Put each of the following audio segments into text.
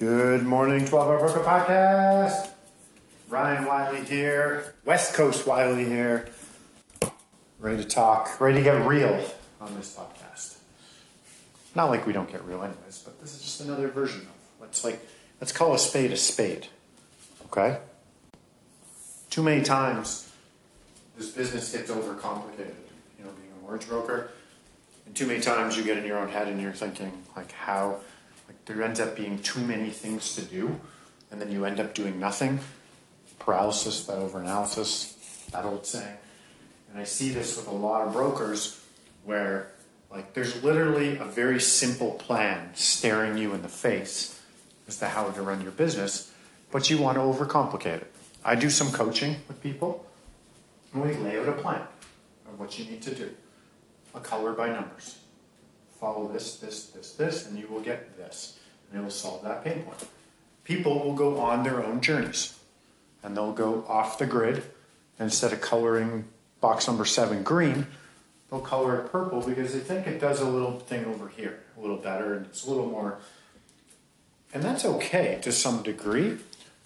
Good morning, 12 Hour Broker Podcast. Ryan Wiley here, West Coast Wiley here. Ready to talk, ready to get real on this podcast. Not like we don't get real anyways, but this is just another version of let's like let's call a spade a spade. Okay? Too many times this business gets overcomplicated, you know, being a mortgage broker. And too many times you get in your own head and you're thinking like how there ends up being too many things to do, and then you end up doing nothing. Paralysis by overanalysis, that old saying. And I see this with a lot of brokers where like there's literally a very simple plan staring you in the face as to how to run your business, but you want to overcomplicate it. I do some coaching with people, and we lay out a plan of what you need to do, a color by numbers follow this, this, this, this, and you will get this. And it will solve that pain point. People will go on their own journeys and they'll go off the grid. Instead of coloring box number seven green, they'll color it purple because they think it does a little thing over here a little better and it's a little more. And that's okay to some degree,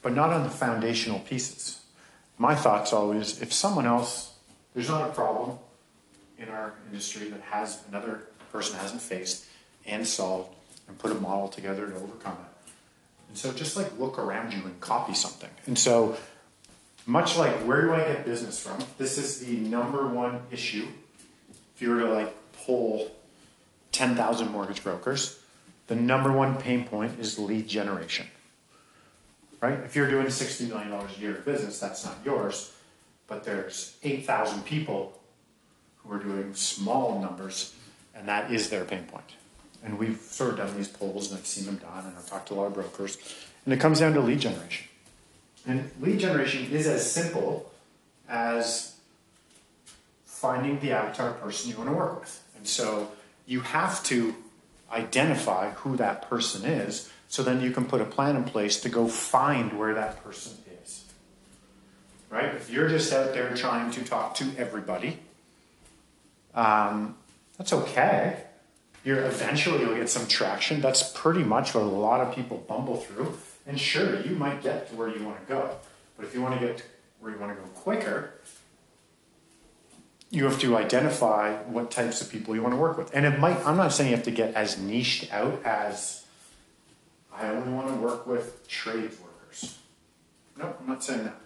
but not on the foundational pieces. My thoughts always if someone else, there's not a problem in our industry that has another person hasn't faced and solved and put a model together to overcome it. And so just like look around you and copy something. And so much like where do I get business from? This is the number one issue. If you were to like poll 10,000 mortgage brokers, the number one pain point is lead generation. Right? If you're doing $60 million a year of business, that's not yours, but there's 8,000 people who are doing small numbers and that is their pain point. And we've sort of done these polls, and I've seen them done, and I've talked to a lot of brokers, and it comes down to lead generation. And lead generation is as simple as finding the avatar person you want to work with. And so you have to identify who that person is, so then you can put a plan in place to go find where that person is. Right? If you're just out there trying to talk to everybody, um, that's okay. You're eventually you'll get some traction. That's pretty much what a lot of people bumble through. And sure, you might get to where you want to go. But if you want to get to where you want to go quicker, you have to identify what types of people you want to work with. And it might, I'm not saying you have to get as niched out as I only want to work with trades workers. No, I'm not saying that.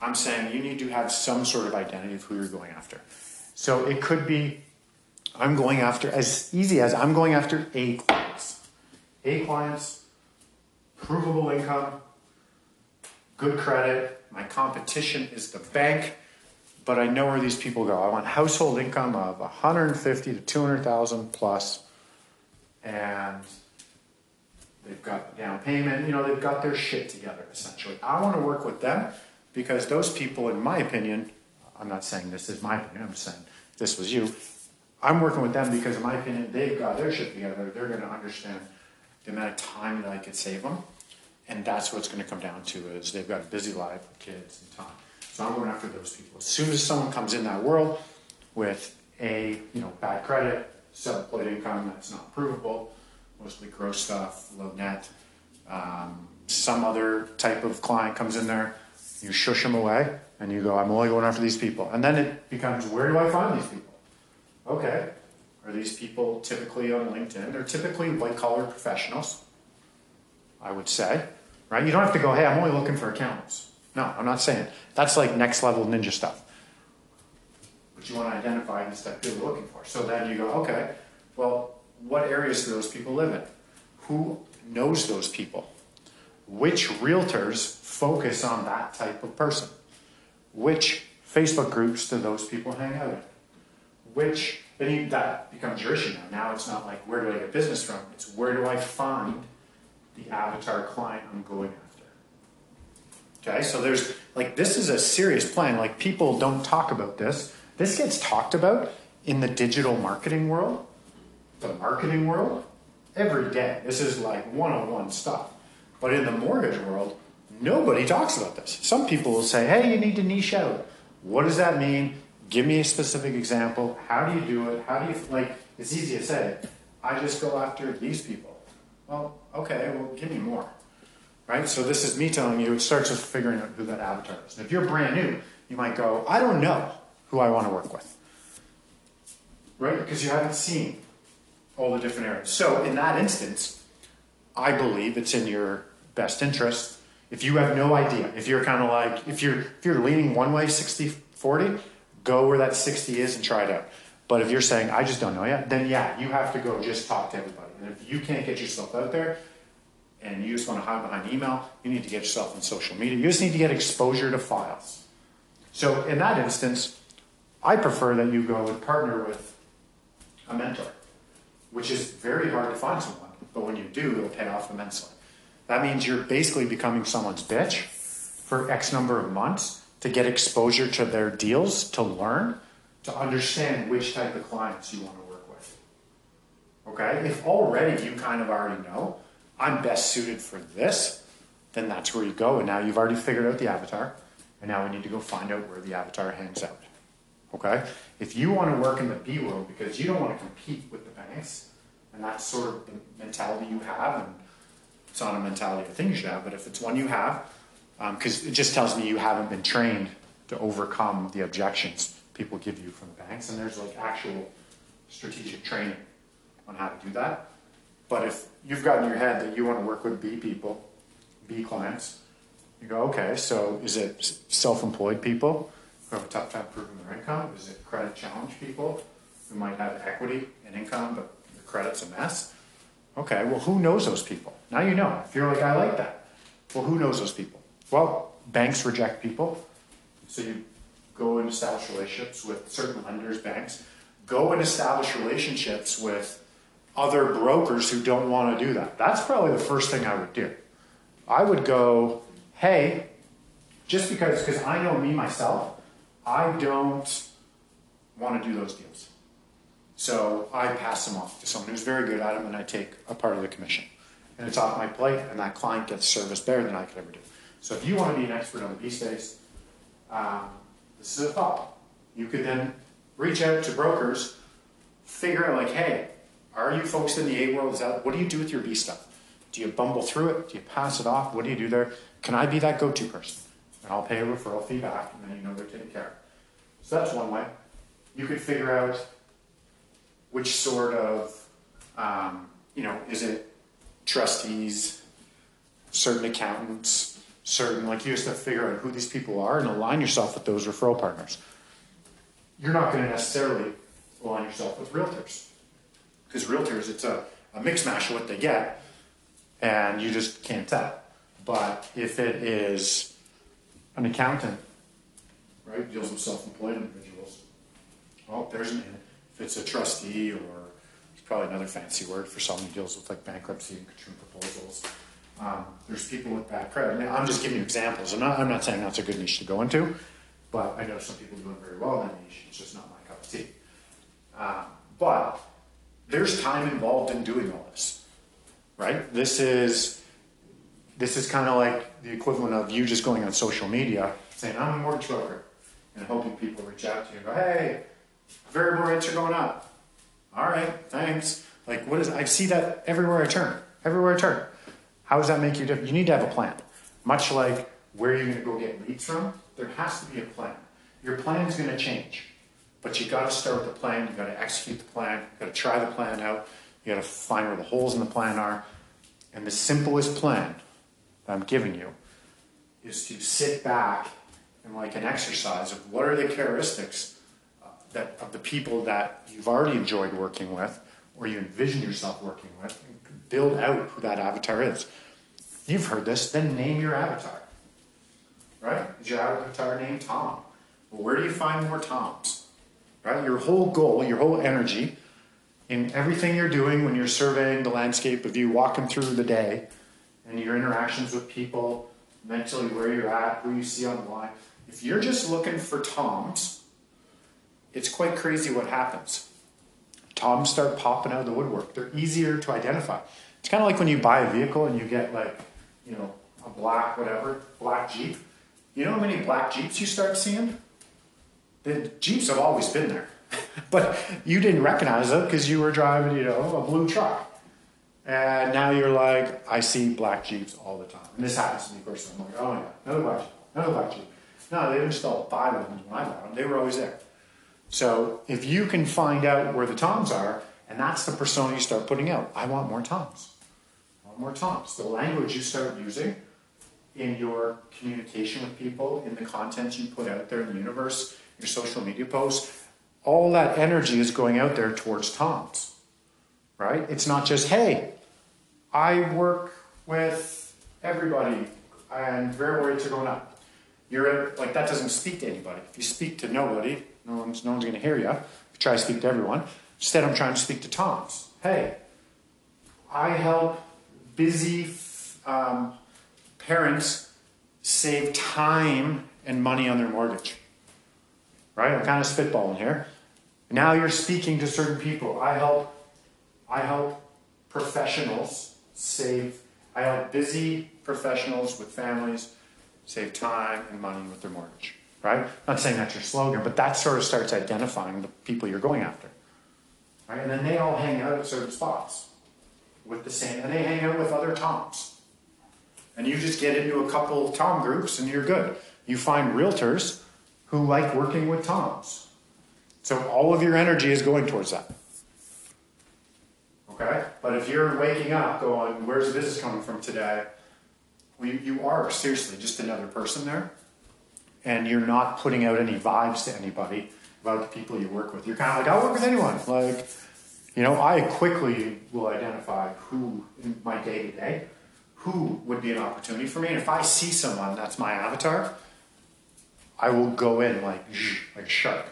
I'm saying you need to have some sort of identity of who you're going after. So it could be I'm going after, as easy as I'm going after A clients. A clients, provable income, good credit. My competition is the bank, but I know where these people go. I want household income of 150 to 200,000 plus, and they've got down payment. You know, they've got their shit together essentially. I want to work with them because those people, in my opinion, I'm not saying this is my opinion. I'm saying this was you. I'm working with them because, in my opinion, they've got their shit together. They're going to understand the amount of time that I could save them, and that's what's going to come down to is they've got a busy life with kids and time. So I'm going after those people. As soon as someone comes in that world with a you know bad credit, self-employed income that's not provable, mostly gross stuff, low net, um, some other type of client comes in there, you shush them away, and you go, I'm only going after these people, and then it becomes, where do I find these people? Okay. Are these people typically on LinkedIn? They're typically white collar professionals, I would say. Right? You don't have to go, hey, I'm only looking for accountants. No, I'm not saying. That's like next level ninja stuff. But you want to identify the stuff you're looking for. So then you go, okay, well, what areas do those people live in? Who knows those people? Which realtors focus on that type of person? Which Facebook groups do those people hang out in? Which then you, that becomes your issue now. Now it's not like where do I get business from? It's where do I find the avatar client I'm going after. Okay, so there's like this is a serious plan. Like people don't talk about this. This gets talked about in the digital marketing world, the marketing world, every day. This is like one on one stuff. But in the mortgage world, nobody talks about this. Some people will say, hey, you need to niche out. What does that mean? Give me a specific example. How do you do it? How do you, like, it's easy to say, I just go after these people. Well, okay, well, give me more. Right? So this is me telling you, it starts with figuring out who that avatar is. And if you're brand new, you might go, I don't know who I want to work with. Right? Because you haven't seen all the different areas. So in that instance, I believe it's in your best interest. If you have no idea, if you're kind of like, if you're if you're leaning one way, 60, 40, go where that 60 is and try it out. But if you're saying, I just don't know yet, then yeah, you have to go just talk to everybody. And if you can't get yourself out there and you just want to hide behind email, you need to get yourself on social media. You just need to get exposure to files. So in that instance, I prefer that you go and partner with a mentor which is very hard to find someone. But when you do, it'll pay off immensely. That means you're basically becoming someone's bitch for X number of months to get exposure to their deals, to learn, to understand which type of clients you want to work with. Okay? If already you kind of already know, I'm best suited for this, then that's where you go. And now you've already figured out the avatar. And now we need to go find out where the avatar hangs out. Okay? If you want to work in the B world because you don't want to compete with the banks, and that's sort of the mentality you have, and it's not a mentality of thing you should have, but if it's one you have, because um, it just tells me you haven't been trained to overcome the objections people give you from the banks, and there's like actual strategic training on how to do that. But if you've got in your head that you want to work with B people, B clients, you go, okay, so is it self employed people? who have a tough time proving their income? Is it credit challenge people who might have equity and income, but the credit's a mess? Okay, well, who knows those people? Now you know. If you're like, I like that. Well, who knows those people? Well, banks reject people. So you go and establish relationships with certain lenders, banks. Go and establish relationships with other brokers who don't want to do that. That's probably the first thing I would do. I would go, hey, just because, because I know me myself, I don't want to do those deals. So I pass them off to someone who's very good at them and I take a part of the commission. And it's off my plate and that client gets service better than I could ever do. So if you want to be an expert on the B space, um, this is a thought. You could then reach out to brokers, figure out like, hey, are you folks in the A world? Is that what do you do with your B stuff? Do you bumble through it? Do you pass it off? What do you do there? Can I be that go-to person? And I'll pay a referral fee back, and then you know they're taken care of. So that's one way. You could figure out which sort of, um, you know, is it trustees, certain accountants, certain, like you just have to figure out who these people are and align yourself with those referral partners. You're not going to necessarily align yourself with realtors because realtors, it's a, a mix mash of what they get and you just can't tell. But if it is an accountant right? Deals with self-employed individuals. Well, there's an, if it's a trustee or it's probably another fancy word for someone who deals with like bankruptcy and consumer proposals. Um, there's people with bad credit. I'm just giving you examples. I'm not, I'm not saying that's a good niche to go into, but I know some people doing very well in that niche. It's just not my cup of tea. Uh, but there's time involved in doing all this, right? This is this is kind of like the equivalent of you just going on social media saying, "I'm a mortgage broker." and hoping people reach out to you and go, hey, variable rates are going up. All right, thanks. Like, what is, I see that everywhere I turn, everywhere I turn. How does that make you different? You need to have a plan. Much like where you're going to go get leads from, there has to be a plan. Your plan is going to change, but you got to start with the plan. You got to execute the plan. You got to try the plan out. You got to find where the holes in the plan are. And the simplest plan that I'm giving you is to sit back and like an exercise of what are the characteristics uh, that of the people that you've already enjoyed working with or you envision yourself working with build out who that avatar is. You've heard this then name your avatar. Right? Is your avatar named tom? Well where do you find more toms? Right? Your whole goal your whole energy in everything you're doing when you're surveying the landscape of you walking through the day and your interactions with people mentally where you're at, who you see online. If you're just looking for Toms, it's quite crazy what happens. Toms start popping out of the woodwork. They're easier to identify. It's kind of like when you buy a vehicle and you get like, you know, a black whatever, black Jeep. You know how many black Jeeps you start seeing? The Jeeps have always been there, but you didn't recognize it because you were driving, you know, a blue truck. And now you're like, I see black Jeeps all the time. And this happens to me personally. I'm like, oh my God, another black Jeep, another black Jeep. No, they installed five of them when I bought them. They were always there. So if you can find out where the Toms are, and that's the persona you start putting out, I want more Toms. I want more Toms. The language you start using in your communication with people, in the content you put out there in the universe, your social media posts, all that energy is going out there towards Toms. Right? It's not just, hey, I work with everybody and variable rates are going up. You're like that doesn't speak to anybody. If you speak to nobody, no one's no one's going to hear you. If you try to speak to everyone, instead I'm trying to speak to Toms. Hey, I help busy um, parents save time and money on their mortgage. Right? I'm kind of spitballing here. Now you're speaking to certain people. I help I help professionals save I help busy professionals with families save time and money with their mortgage. Right? Not saying that's your slogan, but that sort of starts identifying the people you're going after. Right? And then they all hang out at certain spots with the same and they hang out with other Toms. And you just get into a couple Tom groups and you're good. You find realtors who like working with Toms. So all of your energy is going towards that. Okay? But if you're waking up going, where's the business coming from today? Well, you, are seriously just another person there. And you're not putting out any vibes to anybody about the people you work with. You're kind of like, I'll work with anyone. Like, you know, I quickly will identify who in my day to day who would be an opportunity for me. And if I see someone that's my avatar, I will go in like like shark,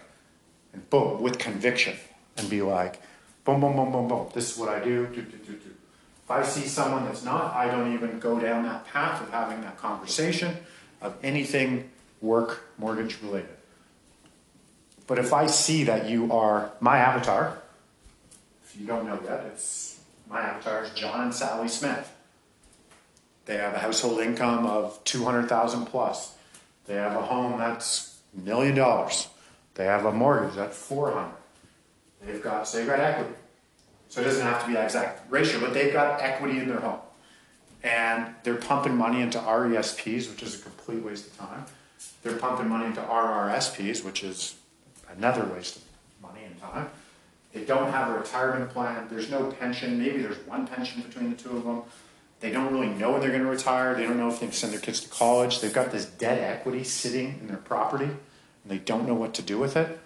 and boom, with conviction, and be like, boom, boom, boom, boom, boom. This is what I do. do, do, do, do. If I see someone that's not, I don't even go down that path of having that conversation of anything work mortgage related. But if I see that you are my avatar, if you don't know yet, it's my avatar is John and Sally Smith. They have a household income of 200,000 plus. They have a home that's million dollars. They have a mortgage that's 400. They've got, so they've got equity. So it doesn't have to be that exact ratio, but they've got equity in their home. And they're pumping money into RESPs, which is a complete waste of time. They're pumping money into RRSPs, which is another waste of money and time. They don't have a retirement plan. There's no pension. Maybe there's one pension between the two of them. They don't really know when they're going to retire. They don't know if they can send their kids to college. They've got this debt equity sitting in their property, and they don't know what to do with it.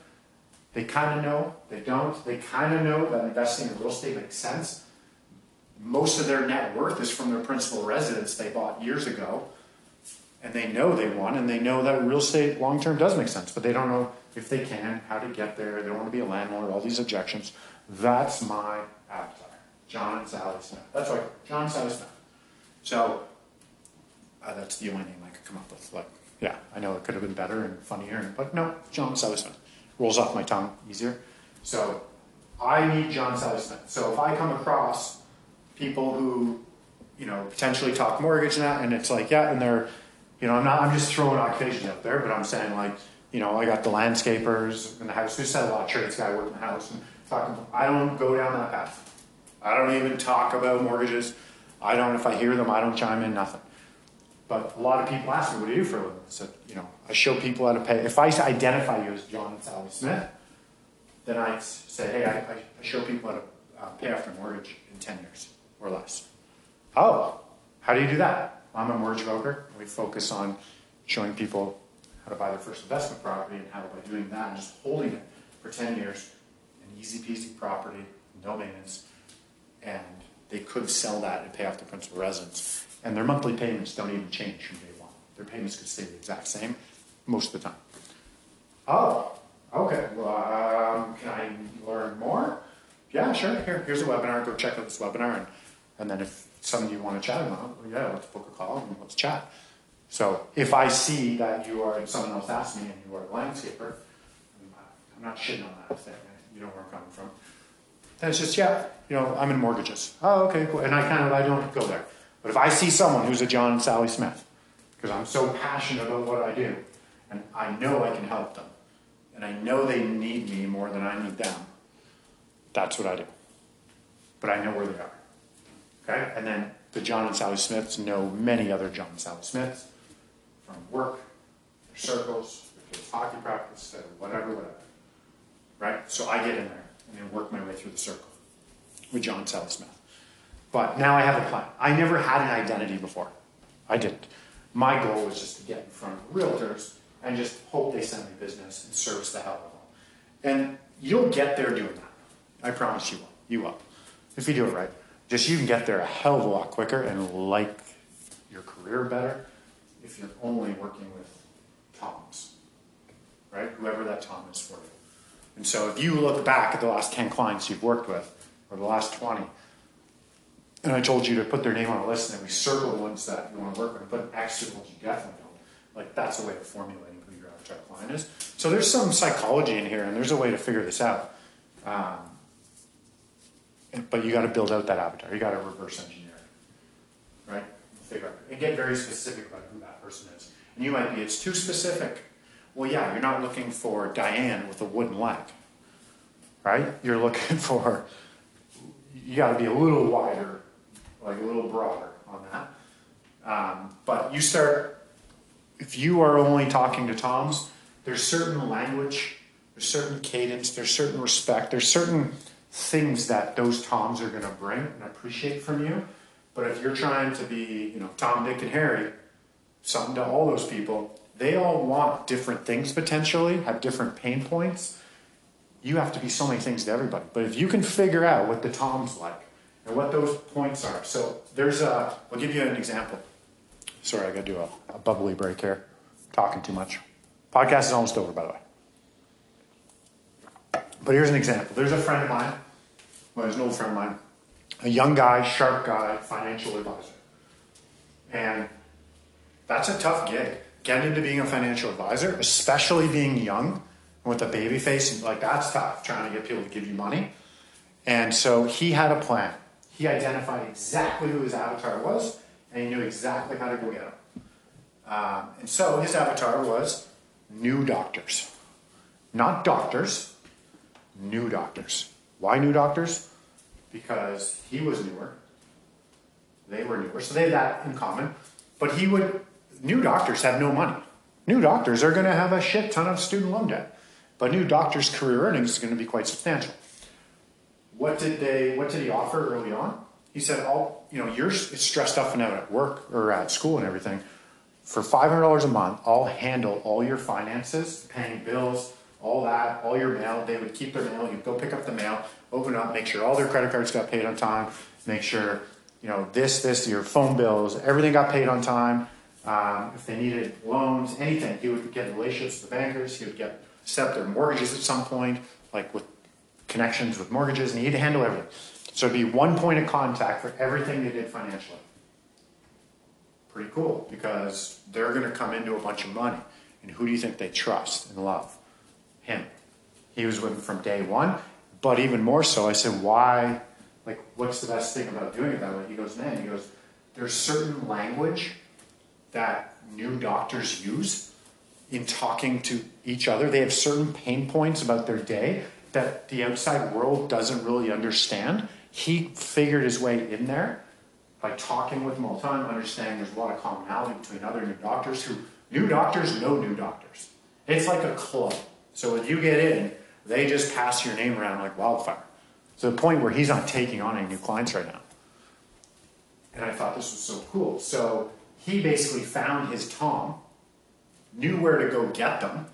They kind of know, they don't. They kind of know that investing in real estate makes sense. Most of their net worth is from their principal residence they bought years ago, and they know they want, and they know that real estate long term does make sense, but they don't know if they can, how to get there. They don't want to be a landlord, all these objections. That's my avatar, John and Sally Smith. That's right, John and Sally Smith. So uh, that's the only name I could come up with. Like, yeah, I know it could have been better and funnier, but no, John Sally Smith rolls off my tongue easier. So I need John Smith. So if I come across people who, you know, potentially talk mortgage and that, and it's like, yeah, and they're, you know, I'm not, I'm just throwing occupations out there, but I'm saying like, you know, I got the landscapers in the house. We said a lot of trades guy work in the house and talking. I don't go down that path. I don't even talk about mortgages. I don't, if I hear them, I don't chime in, nothing. But a lot of people ask me, what do you do for a living? I said, you know, I show people how to pay. If I identify you as John and Sally Smith, then I say, hey, I, I show people how to uh, pay off their mortgage in 10 years or less. Oh, how do you do that? I'm a mortgage broker. We focus on showing people how to buy their first investment property and how by doing that and just holding it for 10 years, an easy peasy property, no maintenance, and they could sell that and pay off the principal residence. And their monthly payments don't even change from day one. Their payments could stay the exact same most of the time. Oh, okay. Well, um, can I learn more? Yeah, sure. Here, here's a webinar. Go check out this webinar. And, and then if some of you want to chat about, well, yeah, let's book a call and let's chat. So if I see that you are, and someone else asks me, and you are a landscaper, I'm not shitting on that thing. You know where I'm coming from. Then it's just, yeah, you know, I'm in mortgages. Oh, okay, cool. And I kind of, I don't go there. But if I see someone who's a John and Sally Smith, because I'm so passionate about what I do, and I know I can help them, and I know they need me more than I need them, that's what I do. But I know where they are. Okay? And then the John and Sally Smiths know many other John and Sally Smiths from work, their circles, their kids' hockey practice, whatever, whatever. Right? So I get in there and then work my way through the circle with John and Sally Smith. But now I have a plan. I never had an identity before. I didn't. My goal was just to get in front of realtors and just hope they send me business and service the hell out of them. And you'll get there doing that. I promise you will. You will. If you do it right. Just you can get there a hell of a lot quicker and like your career better if you're only working with Toms. Right? Whoever that Tom is for you. And so if you look back at the last 10 clients you've worked with, or the last 20, and I told you to put their name on a list and then we circle the ones that you want to work with and put X to ones you definitely don't. Like that's a way of formulating who your avatar client is. So there's some psychology in here and there's a way to figure this out. Um, but you got to build out that avatar. You got to reverse engineer it, right? Figure out and get very specific about who that person is. And you might be, it's too specific. Well, yeah, you're not looking for Diane with a wooden leg, right? You're looking for, you got to be a little wider, like a little broader on that. Um, but you start, if you are only talking to Toms, there's certain language, there's certain cadence, there's certain respect, there's certain things that those Toms are going to bring and appreciate from you. But if you're trying to be, you know, Tom, Dick, and Harry, something to all those people, they all want different things potentially, have different pain points. You have to be so many things to everybody. But if you can figure out what the Tom's like and what those points are. So there's a, I'll give you an example. Sorry, I got to do a, a bubbly break here. Talking too much. Podcast is almost over, by the way. But here's an example. There's a friend of mine, well, there's an old friend of mine, a young guy, sharp guy, financial advisor. And that's a tough gig Getting into being a financial advisor, especially being young with a baby face, like that's tough, trying to get people to give you money. And so he had a plan. He identified exactly who his avatar was, and he knew exactly how to go get him. Um, and so his avatar was new doctors. Not doctors, new doctors. Why new doctors? Because he was newer. They were newer. So they had that in common. But he would new doctors have no money. New doctors are going to have a shit ton of student loan debt, but new doctors' career earnings is going to be quite substantial. What did they? What did he offer early on? He said, "All you know, you're stressed up and out at work or at school and everything. For five hundred dollars a month, I'll handle all your finances, paying bills, all that, all your mail. They would keep their mail. You'd go pick up the mail, open up, make sure all their credit cards got paid on time, make sure you know this, this, your phone bills, everything got paid on time." Um, if they needed loans, anything, he would get relationships with the bankers. He would get set up their mortgages at some point, like with connections with mortgages, and he had to handle everything. So it'd be one point of contact for everything they did financially. Pretty cool because they're going to come into a bunch of money. And who do you think they trust and love? Him. He was with them from day one. But even more so, I said, why? Like, what's the best thing about doing it that way? He goes, man, he goes, there's certain language that new doctors use in talking to each other. They have certain pain points about their day that the outside world doesn't really understand. He figured his way in there by talking with time, understanding there's a lot of commonality between other new doctors who new doctors know new doctors. It's like a club. So when you get in, they just pass your name around like wildfire. To the point where he's not taking on any new clients right now. And I thought this was so cool. So he basically found his Tom, knew where to go get them.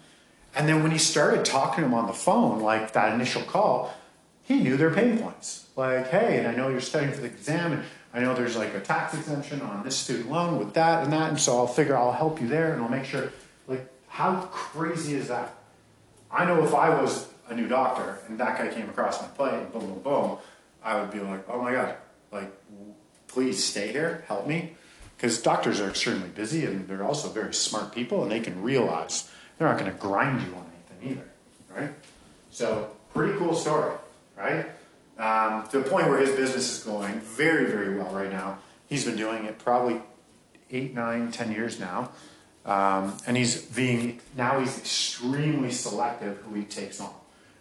And then when he started talking to him on the phone, like that initial call, he knew their pain points. Like, hey, and I know you're studying for the exam, and I know there's like a tax exemption on this student loan with that and that, and so I'll figure I'll help you there and I'll make sure. Like, how crazy is that? I know if I was a new doctor and that guy came across my plate boom, boom, boom, I would be like, oh my God, like, please stay here, help me because doctors are extremely busy and they're also very smart people and they can realize they're not going to grind you on anything either, right? So, pretty cool story, right? Um, to the point where his business is going very, very well right now. He's been doing it probably eight, nine, ten years now. Um, and he's being now he's extremely selective who he takes on.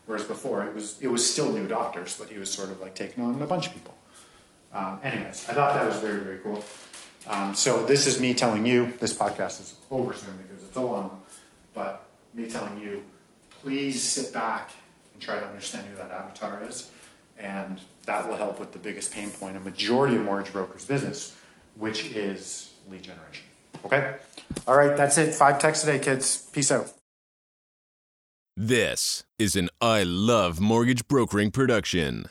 Whereas before it was it was still new doctors, but he was sort of like taking on a bunch of people. Um, anyways, I thought that was very very cool. Um, so this is me telling you. This podcast is over soon because it's a long, but me telling you, please sit back and try to understand who that avatar is, and that will help with the biggest pain point a majority of mortgage brokers' business, which is lead generation. Okay. All right, that's it. Five texts today, kids. Peace out. This is an I Love Mortgage Brokering production.